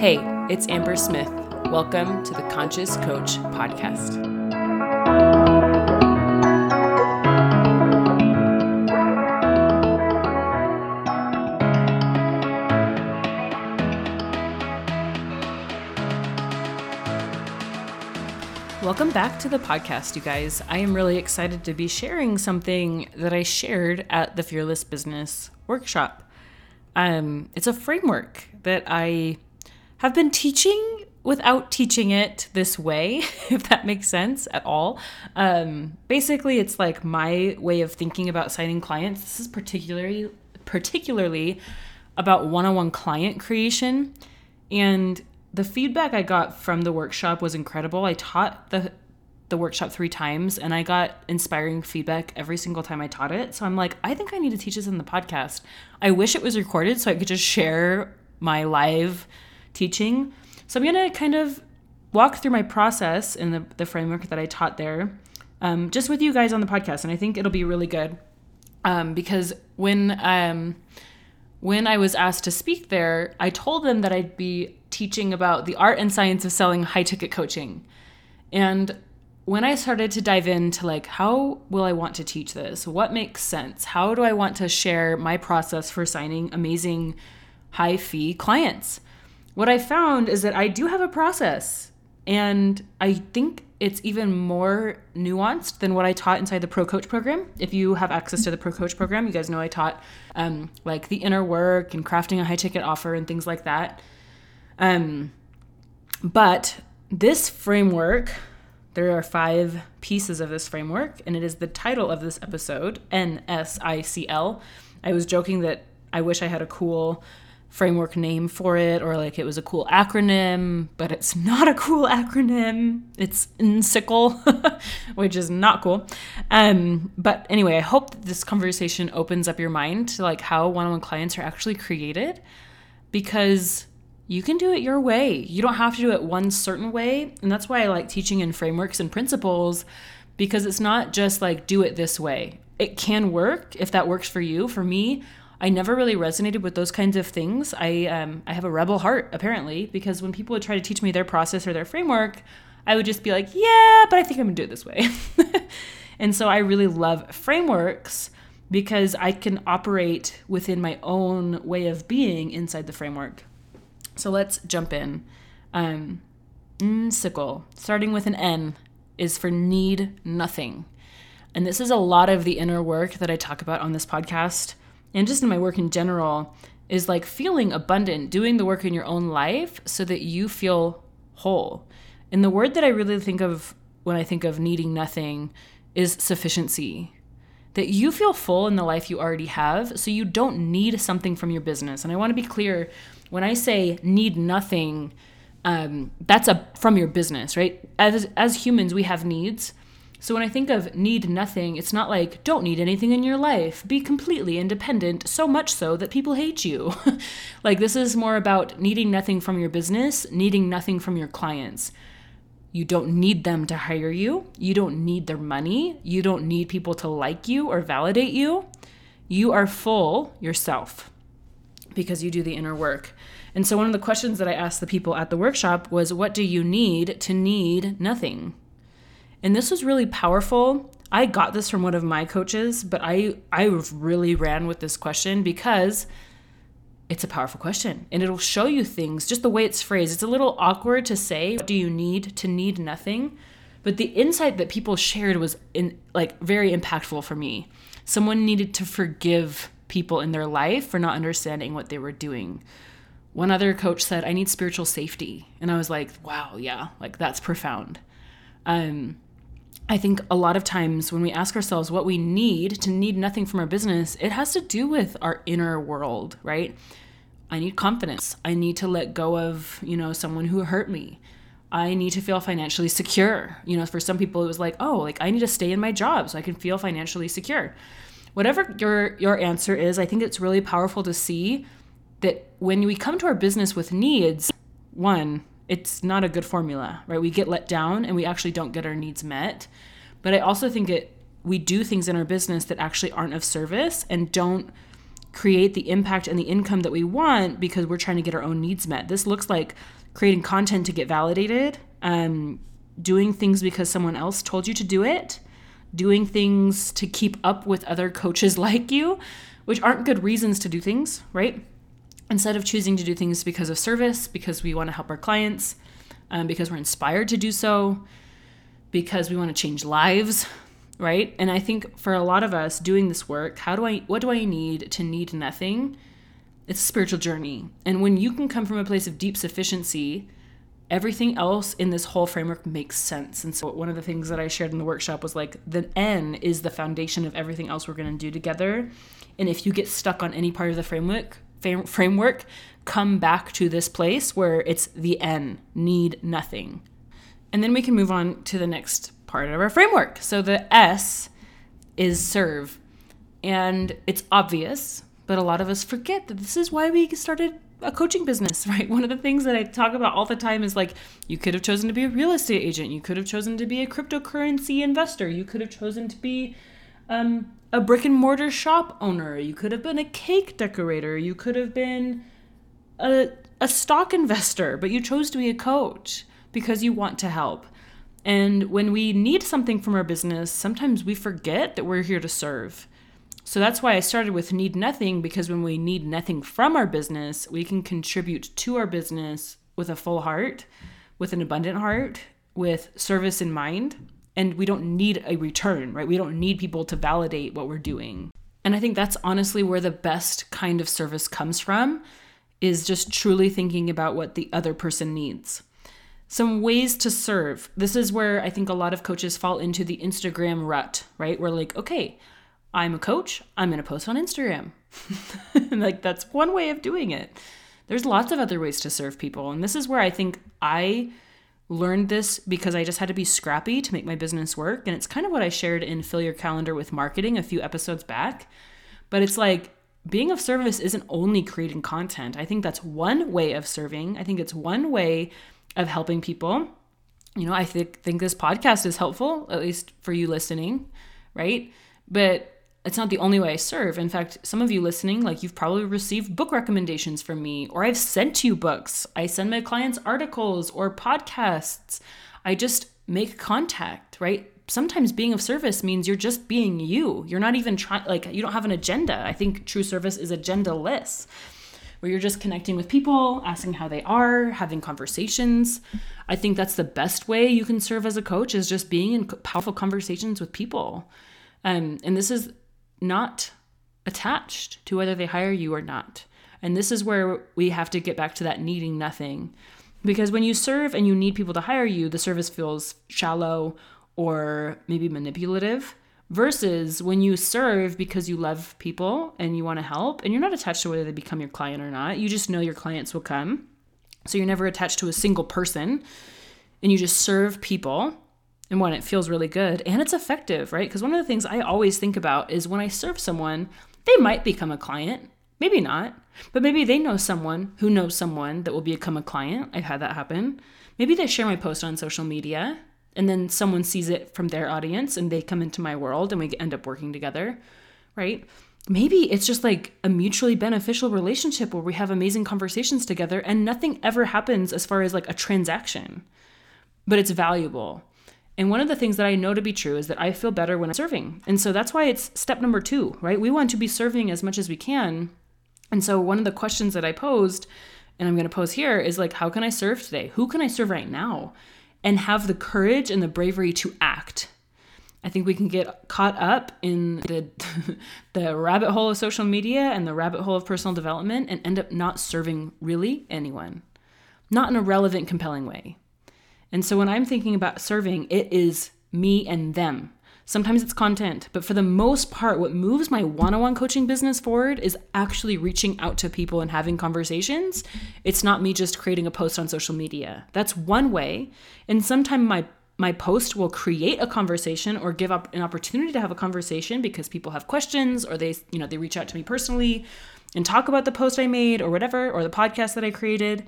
Hey, it's Amber Smith. Welcome to the Conscious Coach Podcast. Welcome back to the podcast, you guys. I am really excited to be sharing something that I shared at the Fearless Business Workshop. Um, it's a framework that I have been teaching without teaching it this way, if that makes sense at all. Um, basically, it's like my way of thinking about signing clients. This is particularly particularly about one-on-one client creation, and the feedback I got from the workshop was incredible. I taught the the workshop three times and I got inspiring feedback every single time I taught it. So I'm like, I think I need to teach this in the podcast. I wish it was recorded so I could just share my live teaching. So I'm going to kind of walk through my process in the, the framework that I taught there um, just with you guys on the podcast. And I think it'll be really good um, because when, um, when I was asked to speak there, I told them that I'd be teaching about the art and science of selling high ticket coaching. And when I started to dive into like how will I want to teach this? What makes sense? How do I want to share my process for signing amazing high fee clients? What I found is that I do have a process and I think it's even more nuanced than what I taught inside the Pro Coach program. If you have access to the Pro Coach program, you guys know I taught um, like the inner work and crafting a high ticket offer and things like that. Um, but this framework there are five pieces of this framework, and it is the title of this episode NSICL. I was joking that I wish I had a cool framework name for it or like it was a cool acronym, but it's not a cool acronym. It's NSICL, which is not cool. Um, but anyway, I hope that this conversation opens up your mind to like how one on one clients are actually created because you can do it your way. You don't have to do it one certain way. And that's why I like teaching in frameworks and principles because it's not just like do it this way. It can work if that works for you. For me, I never really resonated with those kinds of things. I um, I have a rebel heart apparently because when people would try to teach me their process or their framework, I would just be like, yeah, but I think I'm gonna do it this way. and so I really love frameworks because I can operate within my own way of being inside the framework. So let's jump in. Um, sickle, starting with an N, is for need nothing. And this is a lot of the inner work that I talk about on this podcast and just in my work in general is like feeling abundant, doing the work in your own life so that you feel whole. And the word that I really think of when I think of needing nothing is sufficiency. That you feel full in the life you already have, so you don't need something from your business. And I want to be clear when I say need nothing, um, that's a from your business, right? As as humans, we have needs. So when I think of need nothing, it's not like don't need anything in your life. Be completely independent, so much so that people hate you. like this is more about needing nothing from your business, needing nothing from your clients. You don't need them to hire you. You don't need their money. You don't need people to like you or validate you. You are full yourself because you do the inner work. And so, one of the questions that I asked the people at the workshop was, What do you need to need nothing? And this was really powerful. I got this from one of my coaches, but I, I really ran with this question because it's a powerful question and it'll show you things just the way it's phrased. It's a little awkward to say, do you need to need nothing? But the insight that people shared was in, like very impactful for me. Someone needed to forgive people in their life for not understanding what they were doing. One other coach said, I need spiritual safety. And I was like, wow, yeah, like that's profound. Um, I think a lot of times when we ask ourselves what we need to need nothing from our business, it has to do with our inner world, right? I need confidence. I need to let go of, you know, someone who hurt me. I need to feel financially secure. You know, for some people it was like, "Oh, like I need to stay in my job so I can feel financially secure." whatever your your answer is, I think it's really powerful to see that when we come to our business with needs, one, it's not a good formula, right? We get let down and we actually don't get our needs met. But I also think it we do things in our business that actually aren't of service and don't create the impact and the income that we want because we're trying to get our own needs met. This looks like creating content to get validated, um, doing things because someone else told you to do it, doing things to keep up with other coaches like you, which aren't good reasons to do things, right? Instead of choosing to do things because of service, because we want to help our clients, um, because we're inspired to do so, because we want to change lives, right? And I think for a lot of us doing this work, how do I what do I need to need nothing? It's a spiritual journey. And when you can come from a place of deep sufficiency, everything else in this whole framework makes sense. And so one of the things that I shared in the workshop was like the N is the foundation of everything else we're going to do together. And if you get stuck on any part of the framework, framework, come back to this place where it's the N, need nothing. And then we can move on to the next part of our framework. So the S is serve. And it's obvious, but a lot of us forget that this is why we started a coaching business, right? One of the things that I talk about all the time is like you could have chosen to be a real estate agent, you could have chosen to be a cryptocurrency investor, you could have chosen to be um, a brick and mortar shop owner, you could have been a cake decorator, you could have been a, a stock investor, but you chose to be a coach because you want to help. And when we need something from our business, sometimes we forget that we're here to serve. So that's why I started with need nothing because when we need nothing from our business, we can contribute to our business with a full heart, with an abundant heart, with service in mind, and we don't need a return, right? We don't need people to validate what we're doing. And I think that's honestly where the best kind of service comes from is just truly thinking about what the other person needs. Some ways to serve. This is where I think a lot of coaches fall into the Instagram rut, right? We're like, okay, I'm a coach, I'm to post on Instagram. like, that's one way of doing it. There's lots of other ways to serve people. And this is where I think I learned this because I just had to be scrappy to make my business work. And it's kind of what I shared in Fill Your Calendar with Marketing a few episodes back. But it's like, being of service isn't only creating content. I think that's one way of serving. I think it's one way of helping people. You know, I think think this podcast is helpful, at least for you listening, right? But it's not the only way I serve. In fact, some of you listening, like you've probably received book recommendations from me, or I've sent you books. I send my clients articles or podcasts. I just make contact, right? Sometimes being of service means you're just being you. You're not even trying, like, you don't have an agenda. I think true service is agendaless, where you're just connecting with people, asking how they are, having conversations. I think that's the best way you can serve as a coach is just being in powerful conversations with people. Um, and this is not attached to whether they hire you or not. And this is where we have to get back to that needing nothing. Because when you serve and you need people to hire you, the service feels shallow or maybe manipulative. Versus when you serve because you love people and you want to help, and you're not attached to whether they become your client or not. You just know your clients will come. So you're never attached to a single person and you just serve people and one, it feels really good and it's effective, right? Because one of the things I always think about is when I serve someone, they might become a client, maybe not, but maybe they know someone who knows someone that will become a client. I've had that happen. Maybe they share my post on social media and then someone sees it from their audience and they come into my world and we end up working together, right? Maybe it's just like a mutually beneficial relationship where we have amazing conversations together and nothing ever happens as far as like a transaction, but it's valuable and one of the things that I know to be true is that I feel better when I'm serving. And so that's why it's step number two, right? We want to be serving as much as we can. And so one of the questions that I posed, and I'm going to pose here, is like, how can I serve today? Who can I serve right now? And have the courage and the bravery to act. I think we can get caught up in the the rabbit hole of social media and the rabbit hole of personal development and end up not serving really anyone. Not in a relevant, compelling way. And so when I'm thinking about serving, it is me and them. Sometimes it's content, but for the most part, what moves my one on one coaching business forward is actually reaching out to people and having conversations. It's not me just creating a post on social media. That's one way. And sometimes my my post will create a conversation or give up an opportunity to have a conversation because people have questions or they you know they reach out to me personally and talk about the post I made or whatever or the podcast that I created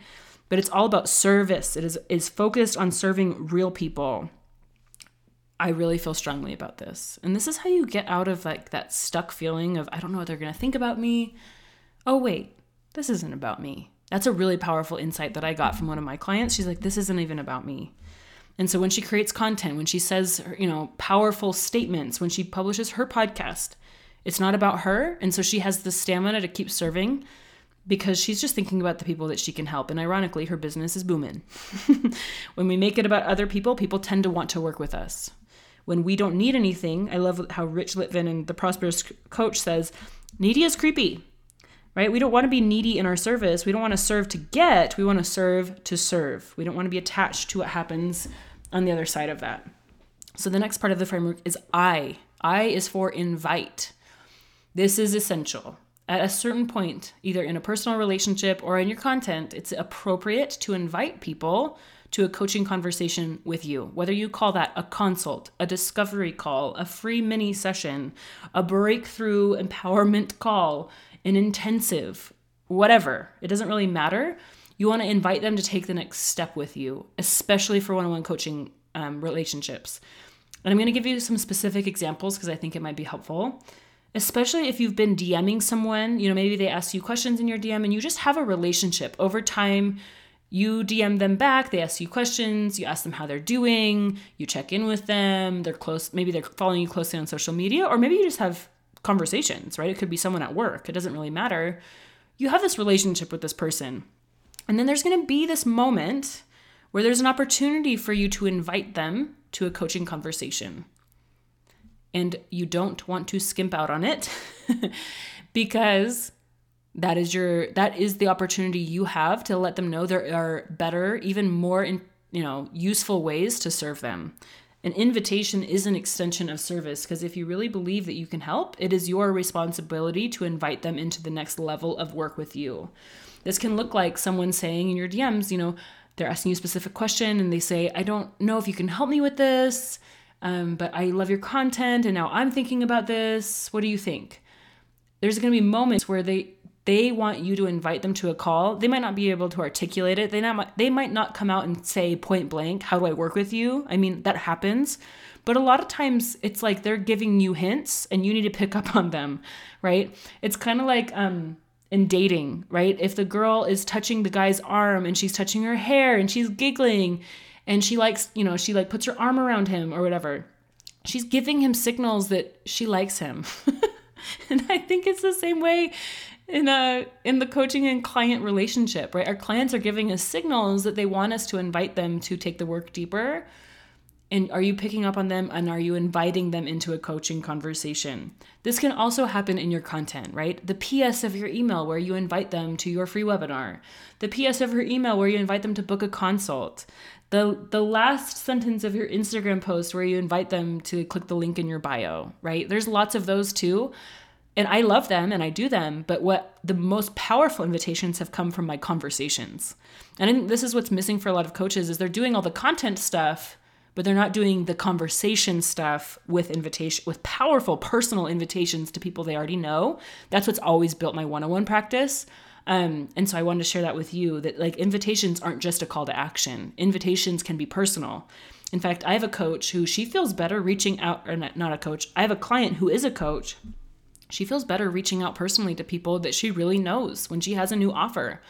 but it's all about service. It is is focused on serving real people. I really feel strongly about this. And this is how you get out of like that stuck feeling of I don't know what they're going to think about me. Oh wait, this isn't about me. That's a really powerful insight that I got from one of my clients. She's like this isn't even about me. And so when she creates content, when she says, you know, powerful statements, when she publishes her podcast, it's not about her. And so she has the stamina to keep serving because she's just thinking about the people that she can help. And ironically, her business is booming. when we make it about other people, people tend to want to work with us when we don't need anything. I love how Rich Litvin and the Prosperous Coach says, needy is creepy, right? We don't want to be needy in our service. We don't want to serve to get, we want to serve to serve. We don't want to be attached to what happens on the other side of that. So the next part of the framework is I. I is for invite. This is essential. At a certain point, either in a personal relationship or in your content, it's appropriate to invite people to a coaching conversation with you. Whether you call that a consult, a discovery call, a free mini session, a breakthrough empowerment call, an intensive, whatever, it doesn't really matter. You want to invite them to take the next step with you, especially for one on one coaching um, relationships. And I'm going to give you some specific examples because I think it might be helpful especially if you've been DMing someone, you know, maybe they ask you questions in your DM and you just have a relationship over time you DM them back, they ask you questions, you ask them how they're doing, you check in with them, they're close, maybe they're following you closely on social media, or maybe you just have conversations, right? It could be someone at work, it doesn't really matter. You have this relationship with this person. And then there's gonna be this moment where there's an opportunity for you to invite them to a coaching conversation. And you don't want to skimp out on it because that is your that is the opportunity you have to let them know there are better even more in, you know useful ways to serve them. An invitation is an extension of service because if you really believe that you can help it is your responsibility to invite them into the next level of work with you. This can look like someone saying in your dms you know they're asking you a specific question and they say i don't know if you can help me with this um, but i love your content and now i'm thinking about this what do you think there's going to be moments where they they want you to invite them to a call. They might not be able to articulate it. They not they might not come out and say point blank, "How do I work with you?" I mean, that happens. But a lot of times it's like they're giving you hints and you need to pick up on them, right? It's kind of like um in dating, right? If the girl is touching the guy's arm and she's touching her hair and she's giggling and she likes, you know, she like puts her arm around him or whatever. She's giving him signals that she likes him. and I think it's the same way in a in the coaching and client relationship, right? Our clients are giving us signals that they want us to invite them to take the work deeper. And are you picking up on them and are you inviting them into a coaching conversation? This can also happen in your content, right? The PS of your email where you invite them to your free webinar. The PS of your email where you invite them to book a consult. The the last sentence of your Instagram post where you invite them to click the link in your bio, right? There's lots of those too and I love them and I do them, but what the most powerful invitations have come from my conversations. And I think this is what's missing for a lot of coaches is they're doing all the content stuff, but they're not doing the conversation stuff with invitation with powerful personal invitations to people they already know. That's what's always built my one-on-one practice. Um, and so I wanted to share that with you that like invitations aren't just a call to action. Invitations can be personal. In fact, I have a coach who she feels better reaching out, or not, not a coach. I have a client who is a coach she feels better reaching out personally to people that she really knows when she has a new offer.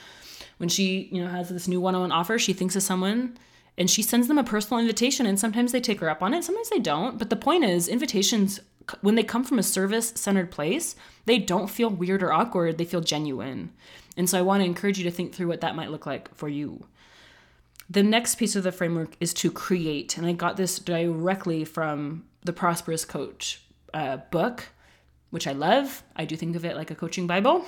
When she, you know, has this new one-on-one offer, she thinks of someone and she sends them a personal invitation and sometimes they take her up on it, sometimes they don't. But the point is, invitations when they come from a service-centered place, they don't feel weird or awkward, they feel genuine. And so I want to encourage you to think through what that might look like for you. The next piece of the framework is to create, and I got this directly from the Prosperous Coach uh, book which I love. I do think of it like a coaching Bible.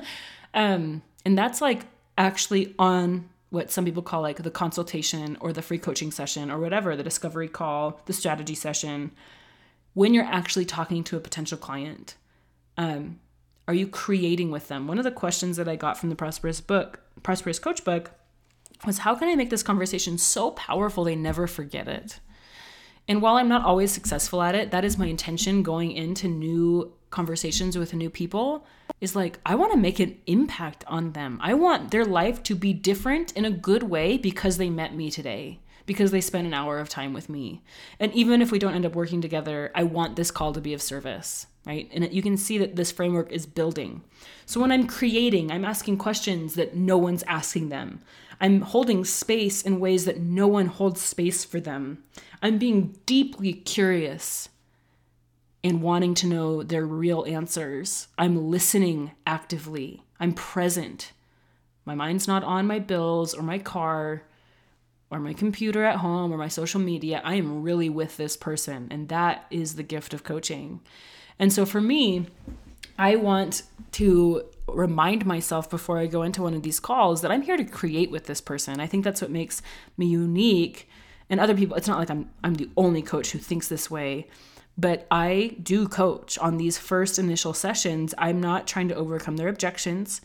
um, and that's like actually on what some people call like the consultation or the free coaching session or whatever, the discovery call, the strategy session. When you're actually talking to a potential client, um, are you creating with them? One of the questions that I got from the Prosperous book, Prosperous Coach book, was how can I make this conversation so powerful they never forget it? And while I'm not always successful at it, that is my intention going into new conversations with new people is like I want to make an impact on them. I want their life to be different in a good way because they met me today. because they spend an hour of time with me. And even if we don't end up working together, I want this call to be of service, right? And you can see that this framework is building. So when I'm creating, I'm asking questions that no one's asking them. I'm holding space in ways that no one holds space for them. I'm being deeply curious and wanting to know their real answers. I'm listening actively. I'm present. My mind's not on my bills or my car or my computer at home or my social media. I am really with this person. And that is the gift of coaching. And so for me, I want to remind myself before I go into one of these calls that I'm here to create with this person. I think that's what makes me unique. And other people, it's not like I'm I'm the only coach who thinks this way, but I do coach on these first initial sessions. I'm not trying to overcome their objections.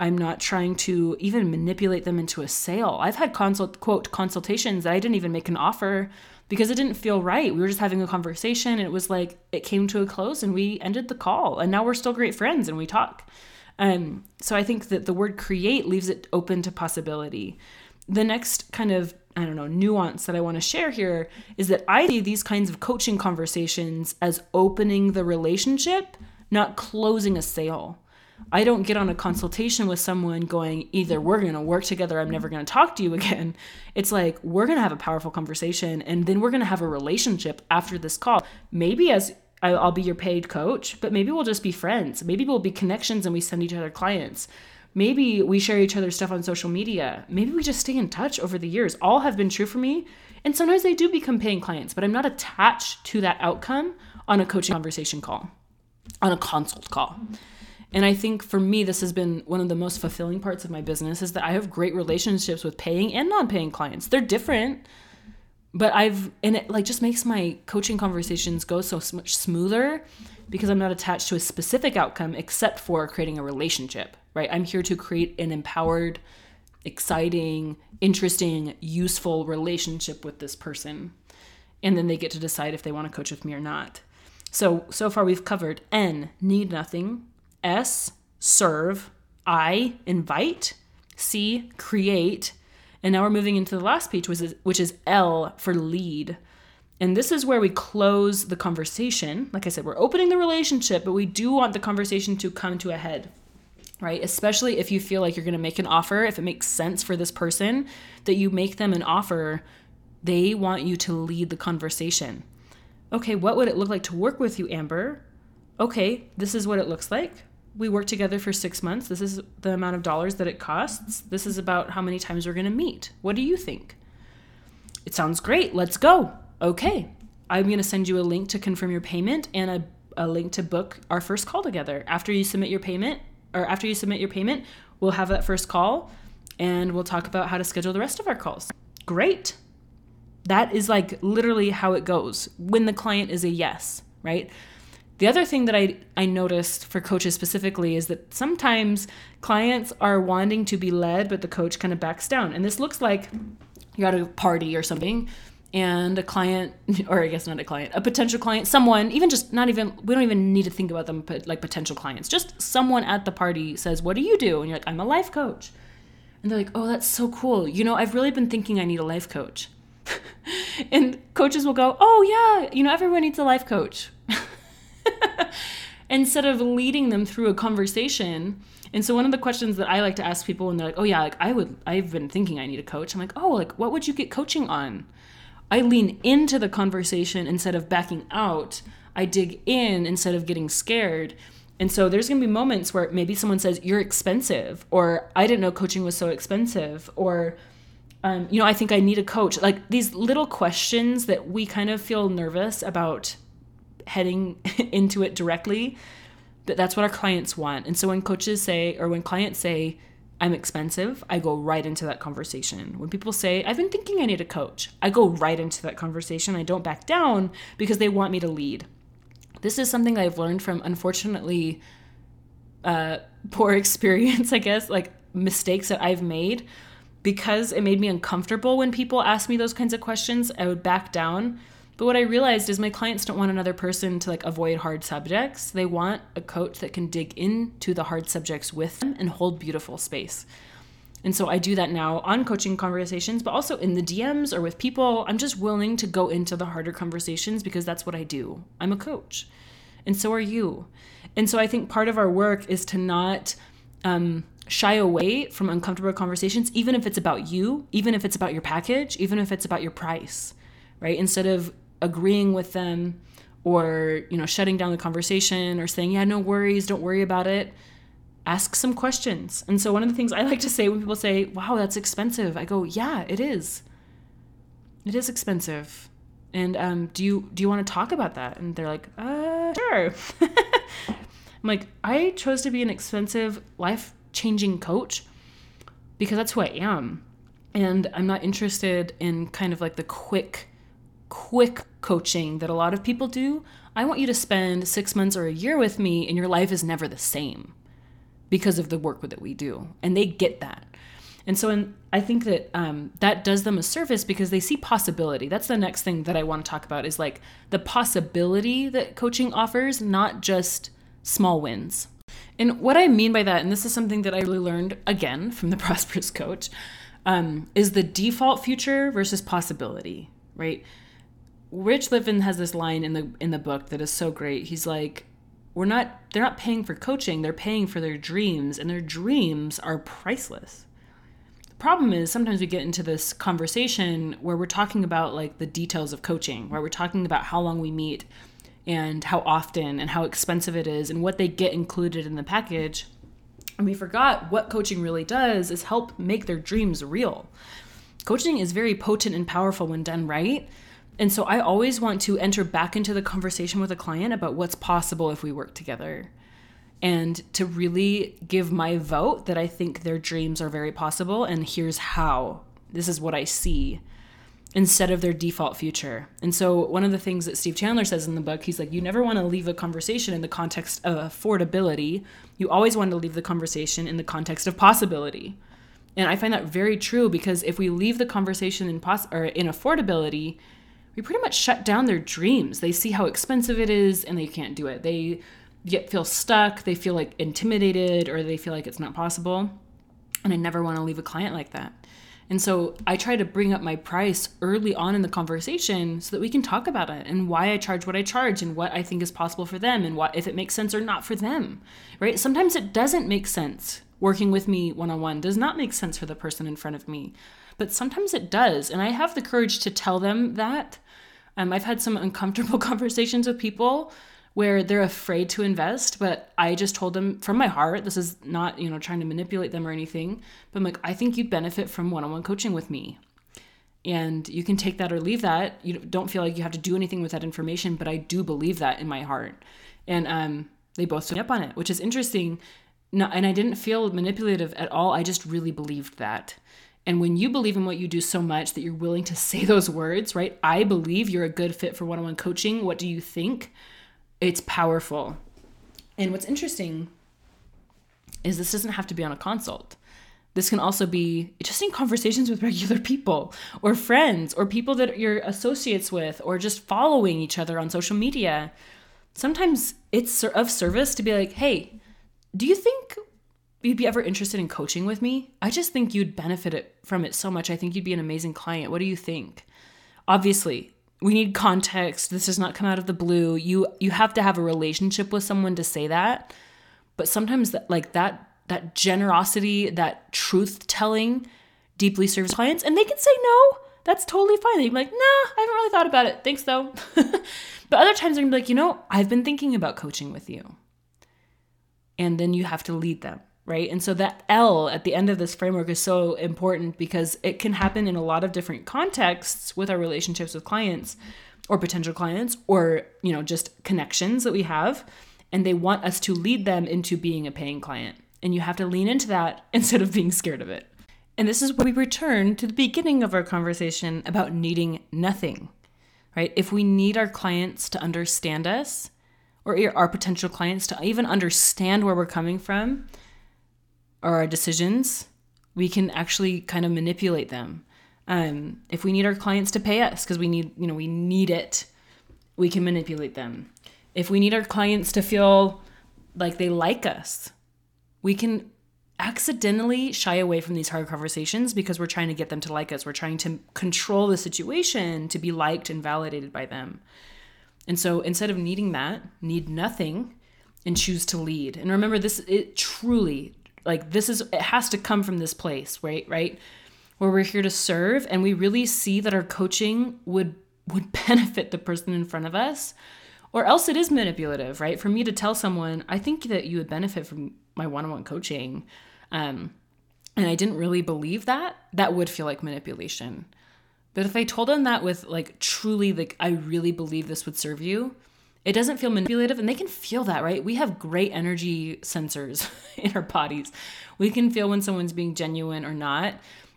I'm not trying to even manipulate them into a sale. I've had consult quote consultations that I didn't even make an offer because it didn't feel right. We were just having a conversation and it was like it came to a close and we ended the call and now we're still great friends and we talk. Um, so I think that the word create leaves it open to possibility. The next kind of I don't know, nuance that I want to share here is that I see these kinds of coaching conversations as opening the relationship, not closing a sale. I don't get on a consultation with someone going, either we're going to work together, I'm never going to talk to you again. It's like, we're going to have a powerful conversation and then we're going to have a relationship after this call. Maybe as I'll be your paid coach, but maybe we'll just be friends. Maybe we'll be connections and we send each other clients. Maybe we share each other's stuff on social media. Maybe we just stay in touch over the years. All have been true for me. And sometimes they do become paying clients, but I'm not attached to that outcome on a coaching conversation call, on a consult call. And I think for me, this has been one of the most fulfilling parts of my business is that I have great relationships with paying and non paying clients. They're different, but I've, and it like just makes my coaching conversations go so much smoother because I'm not attached to a specific outcome except for creating a relationship, right? I'm here to create an empowered, exciting, interesting, useful relationship with this person. And then they get to decide if they want to coach with me or not. So, so far we've covered N, need nothing, S, serve, I, invite, C, create, and now we're moving into the last piece, which is, which is L for lead. And this is where we close the conversation. Like I said, we're opening the relationship, but we do want the conversation to come to a head, right? Especially if you feel like you're going to make an offer, if it makes sense for this person that you make them an offer, they want you to lead the conversation. Okay, what would it look like to work with you, Amber? Okay, this is what it looks like we work together for six months. This is the amount of dollars that it costs. This is about how many times we're going to meet. What do you think? It sounds great. Let's go. Okay. I'm going to send you a link to confirm your payment and a, a link to book our first call together. After you submit your payment, or after you submit your payment, we'll have that first call and we'll talk about how to schedule the rest of our calls. Great. That is like literally how it goes when the client is a yes, right? The other thing that I, I noticed for coaches specifically is that sometimes clients are wanting to be led, but the coach kind of backs down. And this looks like you're at a party or something, and a client, or I guess not a client, a potential client, someone, even just not even, we don't even need to think about them but like potential clients. Just someone at the party says, What do you do? And you're like, I'm a life coach. And they're like, Oh, that's so cool. You know, I've really been thinking I need a life coach. and coaches will go, Oh, yeah, you know, everyone needs a life coach. instead of leading them through a conversation. And so one of the questions that I like to ask people when they're like, "Oh yeah, like I would I've been thinking I need a coach." I'm like, "Oh, like what would you get coaching on?" I lean into the conversation instead of backing out. I dig in instead of getting scared. And so there's going to be moments where maybe someone says, You're expensive, or I didn't know coaching was so expensive, or, um, you know, I think I need a coach. Like these little questions that we kind of feel nervous about heading into it directly but that's what our clients want. And so when coaches say or when clients say i'm expensive i go right into that conversation. When people say i've been thinking i need a coach i go right into that conversation. I don't back down because they want me to lead. This is something i've learned from unfortunately uh, poor experience i guess like mistakes that i've made. Because it made me uncomfortable when people ask me those kinds of questions i would back down but what I realized is my clients don't want another person to like avoid hard subjects. They want a coach that can dig into the hard subjects with them and hold beautiful space. And so I do that now on coaching conversations, but also in the DMs or with people. I'm just willing to go into the harder conversations because that's what I do. I'm a coach. And so are you. And so I think part of our work is to not um, shy away from uncomfortable conversations, even if it's about you, even if it's about your package, even if it's about your price, right? Instead of agreeing with them or, you know, shutting down the conversation or saying, yeah, no worries, don't worry about it, ask some questions. And so one of the things I like to say when people say, wow, that's expensive, I go, yeah, it is. It is expensive. And um, do you do you want to talk about that? And they're like, uh, sure. I'm like, I chose to be an expensive life changing coach because that's who I am. And I'm not interested in kind of like the quick, quick coaching that a lot of people do. I want you to spend six months or a year with me, and your life is never the same because of the work that we do. And they get that. And so I think that um, that does them a service because they see possibility. That's the next thing that I want to talk about is like the possibility that coaching offers, not just small wins. And what I mean by that, and this is something that I really learned again from the Prosperous Coach, um, is the default future versus possibility, right? Rich Litvin has this line in the in the book that is so great. He's like, "We're not. They're not paying for coaching. They're paying for their dreams, and their dreams are priceless." The problem is sometimes we get into this conversation where we're talking about like the details of coaching, where we're talking about how long we meet, and how often and how expensive it is and what they get included in the package. And we forgot what coaching really does is help make their dreams real. Coaching is very potent and powerful when done right. And so I always want to enter back into the conversation with a client about what's possible if we work together. And to really give my vote that I think their dreams are very possible and here's how. This is what I see instead of their default future. And so, one of the things that Steve Chandler says in the book, he's like, you never want to leave a conversation in the context of affordability. You always want to leave the conversation in the context of possibility. And I find that very true because if we leave the conversation in pos- or in affordability, we pretty much shut down their dreams. They see how expensive it is and they can't do it. They get feel stuck, they feel like intimidated or they feel like it's not possible. And I never want to leave a client like that. And so I try to bring up my price early on in the conversation so that we can talk about it and why I charge what I charge and what I think is possible for them and what if it makes sense or not for them. Right? Sometimes it doesn't make sense. Working with me one on one does not make sense for the person in front of me. But sometimes it does. And I have the courage to tell them that. Um, I've had some uncomfortable conversations with people where they're afraid to invest, but I just told them from my heart, this is not, you know, trying to manipulate them or anything, but I'm like, I think you'd benefit from one-on-one coaching with me. And you can take that or leave that. You don't feel like you have to do anything with that information, but I do believe that in my heart. And um, they both stood up on it, which is interesting. No, and I didn't feel manipulative at all. I just really believed that. And when you believe in what you do so much that you're willing to say those words, right? I believe you're a good fit for one on one coaching. What do you think? it's powerful. And what's interesting is this doesn't have to be on a consult. This can also be just in conversations with regular people or friends or people that you're associates with or just following each other on social media. Sometimes it's of service to be like, hey, do you think you'd be ever interested in coaching with me? I just think you'd benefit from it so much. I think you'd be an amazing client. What do you think? Obviously, we need context this does not come out of the blue you you have to have a relationship with someone to say that but sometimes that like that that generosity that truth telling deeply serves clients and they can say no that's totally fine they'd be like nah i haven't really thought about it thanks though but other times they're gonna be like you know i've been thinking about coaching with you and then you have to lead them right? And so that L at the end of this framework is so important because it can happen in a lot of different contexts with our relationships with clients or potential clients or, you know, just connections that we have and they want us to lead them into being a paying client. And you have to lean into that instead of being scared of it. And this is where we return to the beginning of our conversation about needing nothing. Right? If we need our clients to understand us or our potential clients to even understand where we're coming from, or our decisions, we can actually kind of manipulate them. Um, if we need our clients to pay us because we need, you know, we need it, we can manipulate them. If we need our clients to feel like they like us, we can accidentally shy away from these hard conversations because we're trying to get them to like us. We're trying to control the situation to be liked and validated by them. And so instead of needing that, need nothing and choose to lead. And remember this it truly like this is it has to come from this place, right? Right? Where we're here to serve and we really see that our coaching would would benefit the person in front of us or else it is manipulative, right? For me to tell someone, I think that you would benefit from my one-on-one coaching um, and I didn't really believe that, that would feel like manipulation. But if I told them that with like truly, like, I really believe this would serve you, it doesn't feel manipulative and they can feel that, right? We have great energy sensors in our bodies. We can feel when someone's being genuine or not.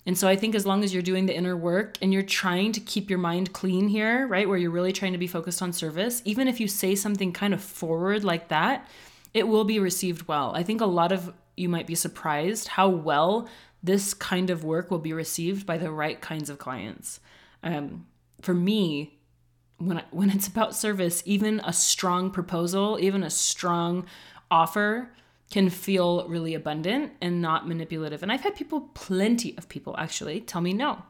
And so I think as long as you're doing the inner work and you're trying to keep your mind clean here, right, where you're really trying to be focused on service, even if you say something kind of forward like that, it will be received well. I think a lot of you might be surprised how well this kind of work will be received by the right kinds of clients. Um, for me, when I, when it's about service, even a strong proposal, even a strong offer can feel really abundant and not manipulative. And I've had people, plenty of people actually, tell me no.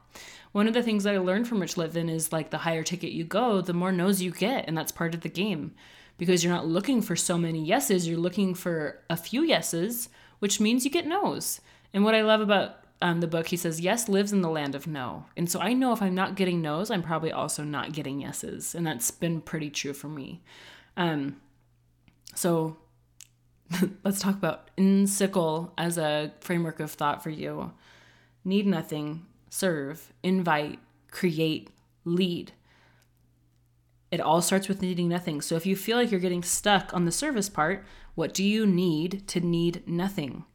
One of the things that I learned from Rich Litvin is like the higher ticket you go, the more no's you get, and that's part of the game because you're not looking for so many yeses, you're looking for a few yeses which means you get no's. And what I love about um, the book, he says, yes lives in the land of no. And so I know if I'm not getting no's, I'm probably also not getting yeses. And that's been pretty true for me. Um, so let's talk about NSICL as a framework of thought for you. Need nothing, serve, invite, create, lead. It all starts with needing nothing. So if you feel like you're getting stuck on the service part, what do you need to need nothing?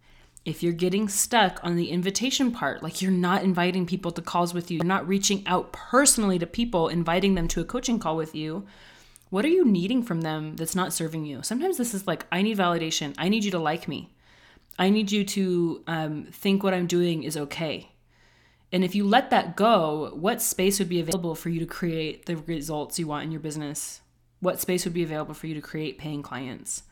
If you're getting stuck on the invitation part, like you're not inviting people to calls with you, you're not reaching out personally to people, inviting them to a coaching call with you, what are you needing from them that's not serving you? Sometimes this is like, I need validation. I need you to like me. I need you to um, think what I'm doing is okay. And if you let that go, what space would be available for you to create the results you want in your business? What space would be available for you to create paying clients?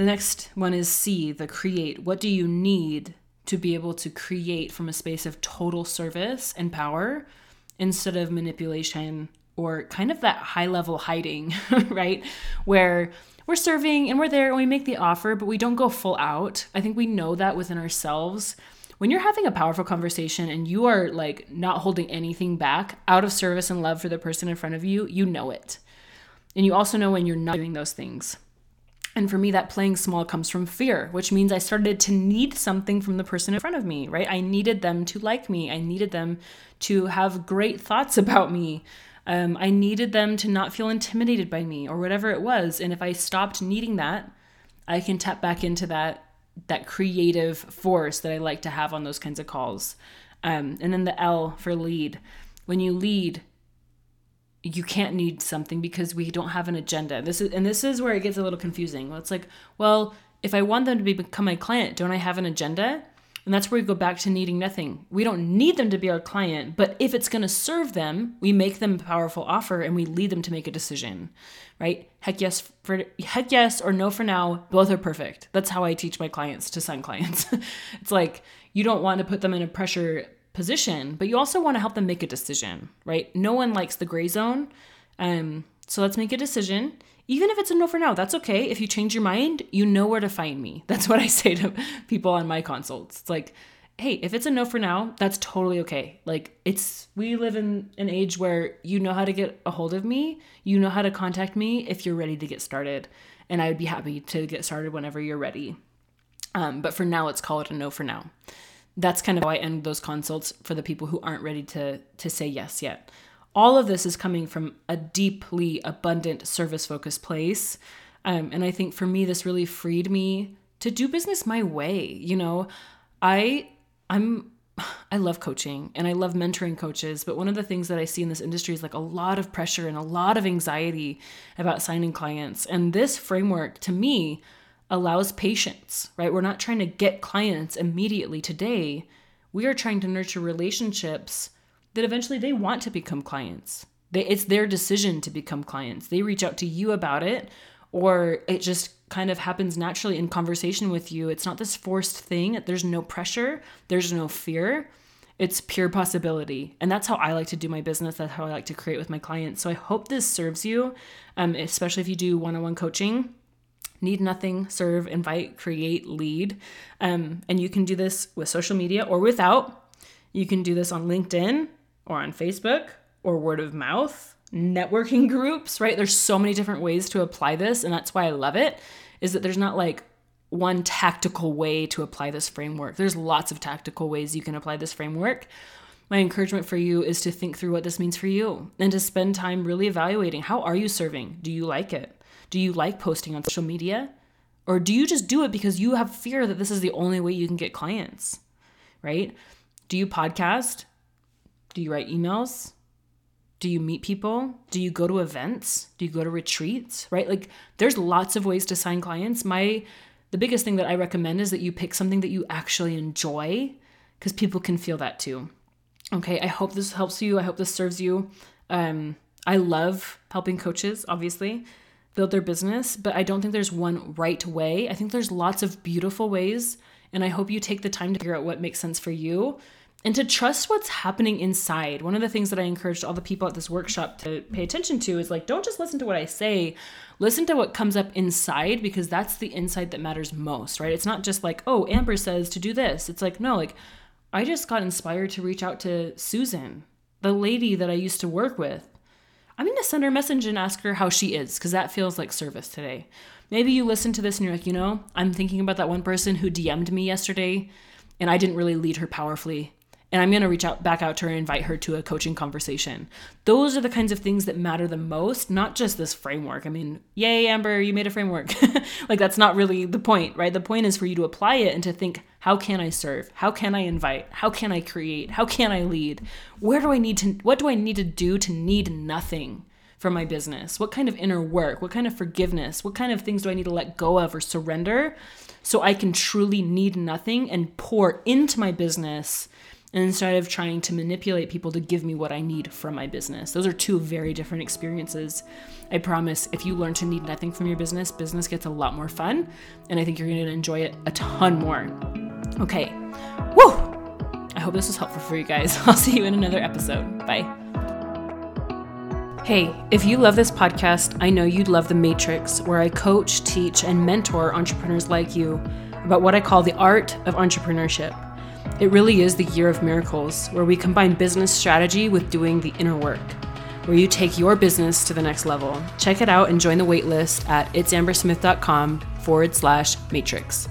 The next one is C, the create. What do you need to be able to create from a space of total service and power instead of manipulation or kind of that high level hiding, right? Where we're serving and we're there and we make the offer, but we don't go full out. I think we know that within ourselves. When you're having a powerful conversation and you are like not holding anything back out of service and love for the person in front of you, you know it. And you also know when you're not doing those things. And for me, that playing small comes from fear, which means I started to need something from the person in front of me, right? I needed them to like me. I needed them to have great thoughts about me. Um, I needed them to not feel intimidated by me or whatever it was. And if I stopped needing that, I can tap back into that that creative force that I like to have on those kinds of calls. Um, and then the L for lead. When you lead, you can't need something because we don't have an agenda. This is and this is where it gets a little confusing. Well, it's like, well, if I want them to be, become my client, don't I have an agenda? And that's where we go back to needing nothing. We don't need them to be our client, but if it's going to serve them, we make them a powerful offer and we lead them to make a decision. Right? Heck yes for heck yes or no for now, both are perfect. That's how I teach my clients to sign clients. it's like you don't want to put them in a pressure position, but you also want to help them make a decision, right? No one likes the gray zone. Um, so let's make a decision. Even if it's a no for now, that's okay. If you change your mind, you know where to find me. That's what I say to people on my consults. It's like, hey, if it's a no for now, that's totally okay. Like, it's, we live in an age where you know how to get a hold of me, you know how to contact me if you're ready to get started. And I would be happy to get started whenever you're ready. Um, but for now, let's call it a no for now that's kind of how I end those consults for the people who aren't ready to to say yes yet. All of this is coming from a deeply abundant service focused place. Um, and I think for me, this really freed me to do business my way. You know, I I'm I love coaching and I love mentoring coaches, but one of the things that I see in this industry is like a lot of pressure and a lot of anxiety about signing clients. And this framework to me allows patience, right? We're not trying to get clients immediately today. We are trying to nurture relationships that eventually they want to become clients. They, it's their decision to become clients. They reach out to you about it, or it just kind of happens naturally in conversation with you. It's not this forced thing. There's no pressure, there's no fear. It's pure possibility. And that's how I like to do my business. That's how I like to create with my clients. So I hope this serves you, um, especially if you do one on one coaching. Need nothing, serve, invite, create, lead. Um, and you can do this with social media or without. You can do this on LinkedIn or on Facebook or word of mouth, networking groups, right? There's so many different ways to apply this. And that's why I love it, is that there's not like one tactical way to apply this framework. There's lots of tactical ways you can apply this framework. My encouragement for you is to think through what this means for you and to spend time really evaluating how are you serving? Do you like it? Do you like posting on social media? Or do you just do it because you have fear that this is the only way you can get clients? Right? Do you podcast? Do you write emails? Do you meet people? Do you go to events? Do you go to retreats? Right? Like there's lots of ways to sign clients. My the biggest thing that I recommend is that you pick something that you actually enjoy because people can feel that too. Okay, I hope this helps you. I hope this serves you. Um, I love helping coaches, obviously, build their business, but I don't think there's one right way. I think there's lots of beautiful ways, and I hope you take the time to figure out what makes sense for you and to trust what's happening inside. One of the things that I encouraged all the people at this workshop to pay attention to is like, don't just listen to what I say, listen to what comes up inside because that's the insight that matters most, right? It's not just like, oh, Amber says to do this. It's like, no, like, I just got inspired to reach out to Susan, the lady that I used to work with. I'm going to send her a message and ask her how she is because that feels like service today. Maybe you listen to this and you're like, you know, I'm thinking about that one person who DM'd me yesterday and I didn't really lead her powerfully and I'm going to reach out back out to her and invite her to a coaching conversation. Those are the kinds of things that matter the most, not just this framework. I mean, yay, Amber, you made a framework. like that's not really the point, right? The point is for you to apply it and to think, how can I serve? How can I invite? How can I create? How can I lead? Where do I need to what do I need to do to need nothing? for my business? What kind of inner work? What kind of forgiveness? What kind of things do I need to let go of or surrender so I can truly need nothing and pour into my business instead of trying to manipulate people to give me what I need from my business. Those are two very different experiences. I promise if you learn to need nothing from your business, business gets a lot more fun, and I think you're going to enjoy it a ton more. Okay. Woo! I hope this was helpful for you guys. I'll see you in another episode. Bye. Hey, if you love this podcast, I know you'd love The Matrix, where I coach, teach, and mentor entrepreneurs like you about what I call the art of entrepreneurship. It really is the year of miracles, where we combine business strategy with doing the inner work, where you take your business to the next level. Check it out and join the waitlist at itsambersmith.com forward slash matrix.